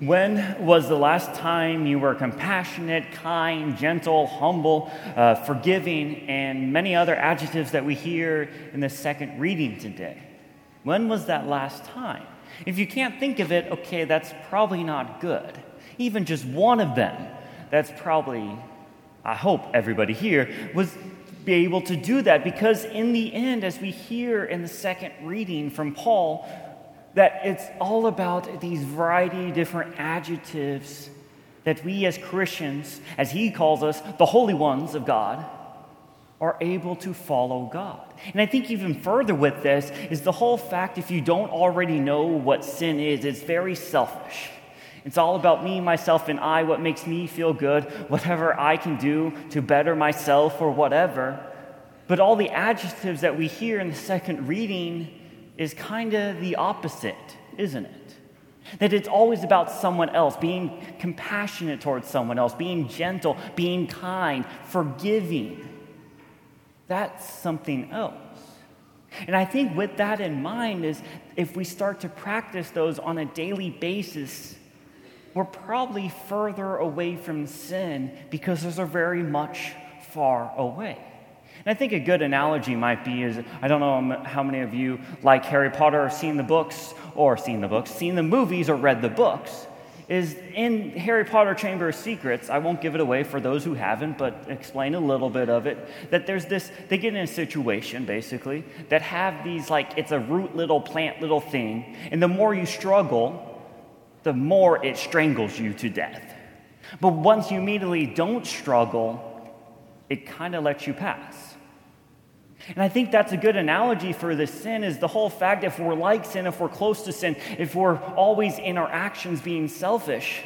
When was the last time you were compassionate, kind, gentle, humble, uh, forgiving, and many other adjectives that we hear in the second reading today? When was that last time? If you can't think of it, okay, that's probably not good. Even just one of them, that's probably, I hope everybody here was be able to do that because in the end, as we hear in the second reading from Paul, that it's all about these variety of different adjectives that we as Christians, as he calls us, the holy ones of God, are able to follow God. And I think even further with this is the whole fact if you don't already know what sin is, it's very selfish. It's all about me, myself, and I, what makes me feel good, whatever I can do to better myself or whatever. But all the adjectives that we hear in the second reading is kind of the opposite, isn't it? That it's always about someone else, being compassionate towards someone else, being gentle, being kind, forgiving. That's something else. And I think with that in mind is if we start to practice those on a daily basis, we're probably further away from sin because those are very much far away. And I think a good analogy might be is I don't know how many of you like Harry Potter or seen the books or seen the books, seen the movies or read the books. Is in Harry Potter Chamber of Secrets, I won't give it away for those who haven't, but explain a little bit of it. That there's this, they get in a situation basically that have these like, it's a root little plant little thing, and the more you struggle, the more it strangles you to death. But once you immediately don't struggle, it kind of lets you pass. And I think that's a good analogy for the sin is the whole fact if we're like sin, if we're close to sin, if we're always in our actions being selfish,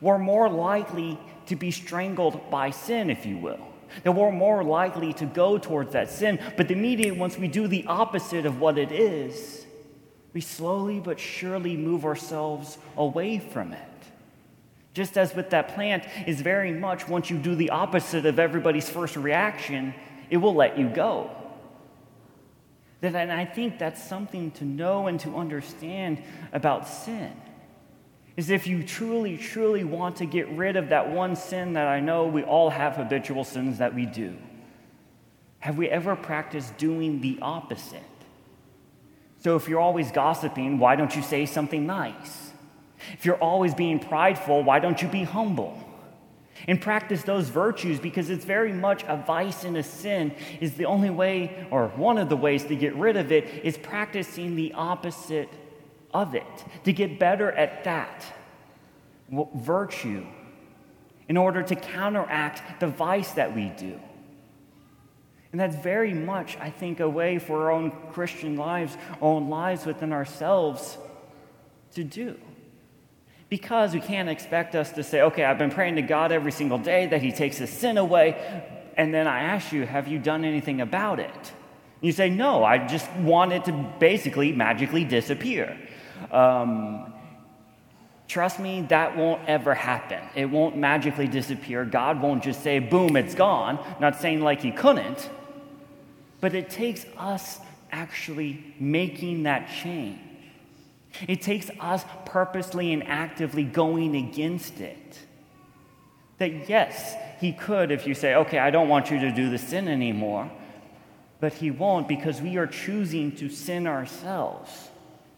we're more likely to be strangled by sin, if you will. That we're more likely to go towards that sin. But the immediate, once we do the opposite of what it is, we slowly but surely move ourselves away from it. Just as with that plant, is very much once you do the opposite of everybody's first reaction, it will let you go. and I think that's something to know and to understand about sin. Is if you truly, truly want to get rid of that one sin that I know we all have habitual sins that we do, have we ever practiced doing the opposite? So if you're always gossiping, why don't you say something nice? If you're always being prideful, why don't you be humble? and practice those virtues because it's very much a vice and a sin is the only way or one of the ways to get rid of it is practicing the opposite of it to get better at that virtue in order to counteract the vice that we do and that's very much i think a way for our own christian lives our own lives within ourselves to do because we can't expect us to say, okay, I've been praying to God every single day that He takes the sin away, and then I ask you, have you done anything about it? You say, no, I just want it to basically magically disappear. Um, trust me, that won't ever happen. It won't magically disappear. God won't just say, boom, it's gone. Not saying like He couldn't, but it takes us actually making that change. It takes us purposely and actively going against it. That yes, he could if you say, okay, I don't want you to do the sin anymore, but he won't because we are choosing to sin ourselves.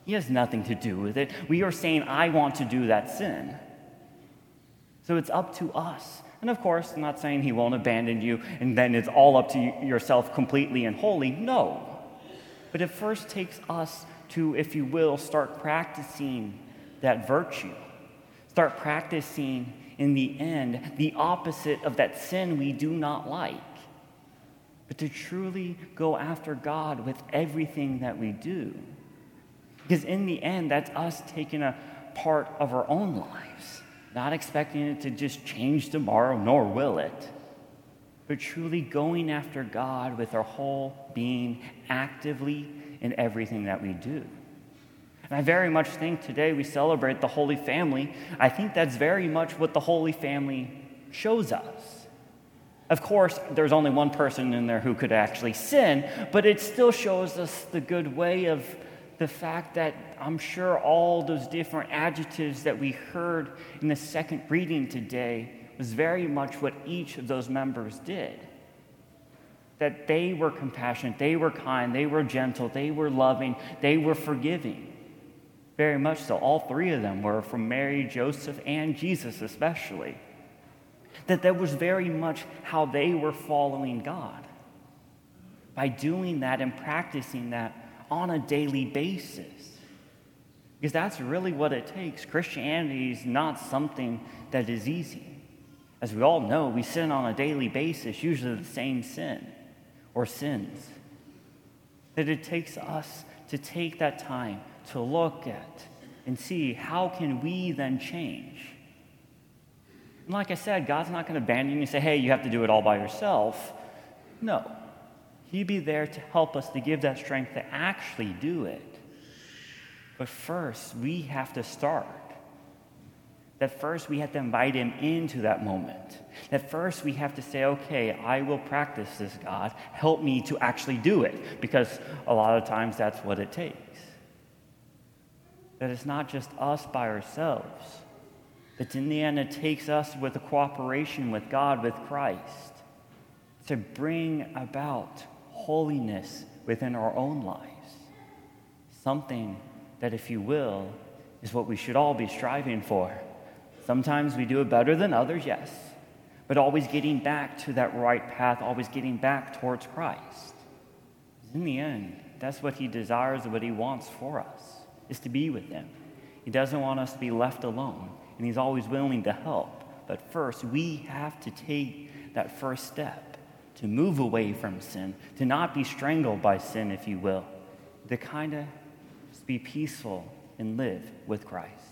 He has nothing to do with it. We are saying, I want to do that sin. So it's up to us. And of course, I'm not saying he won't abandon you and then it's all up to yourself completely and wholly. No. But it first takes us to, if you will, start practicing that virtue. Start practicing, in the end, the opposite of that sin we do not like. But to truly go after God with everything that we do. Because in the end, that's us taking a part of our own lives, not expecting it to just change tomorrow, nor will it. But truly going after God with our whole being, actively in everything that we do. And I very much think today we celebrate the Holy Family. I think that's very much what the Holy Family shows us. Of course, there's only one person in there who could actually sin, but it still shows us the good way of the fact that I'm sure all those different adjectives that we heard in the second reading today was very much what each of those members did. That they were compassionate, they were kind, they were gentle, they were loving, they were forgiving. Very much so. All three of them were from Mary, Joseph, and Jesus, especially. That that was very much how they were following God. By doing that and practicing that on a daily basis. Because that's really what it takes. Christianity is not something that is easy. As we all know, we sin on a daily basis, usually the same sin or sins. That it takes us to take that time to look at and see how can we then change. And like I said, God's not going to abandon you and say, hey, you have to do it all by yourself. No. He'd be there to help us to give that strength to actually do it. But first, we have to start. That first, we have to invite Him into that moment. That first, we have to say, okay, I will practice this, God. Help me to actually do it. Because a lot of times, that's what it takes. That it's not just us by ourselves. That in the end, it takes us with a cooperation with God, with Christ, to bring about holiness within our own lives. Something that, if you will, is what we should all be striving for. Sometimes we do it better than others, yes, but always getting back to that right path, always getting back towards Christ. In the end, that's what He desires, what He wants for us, is to be with Him. He doesn't want us to be left alone, and He's always willing to help. But first, we have to take that first step to move away from sin, to not be strangled by sin, if you will, to kind of be peaceful and live with Christ.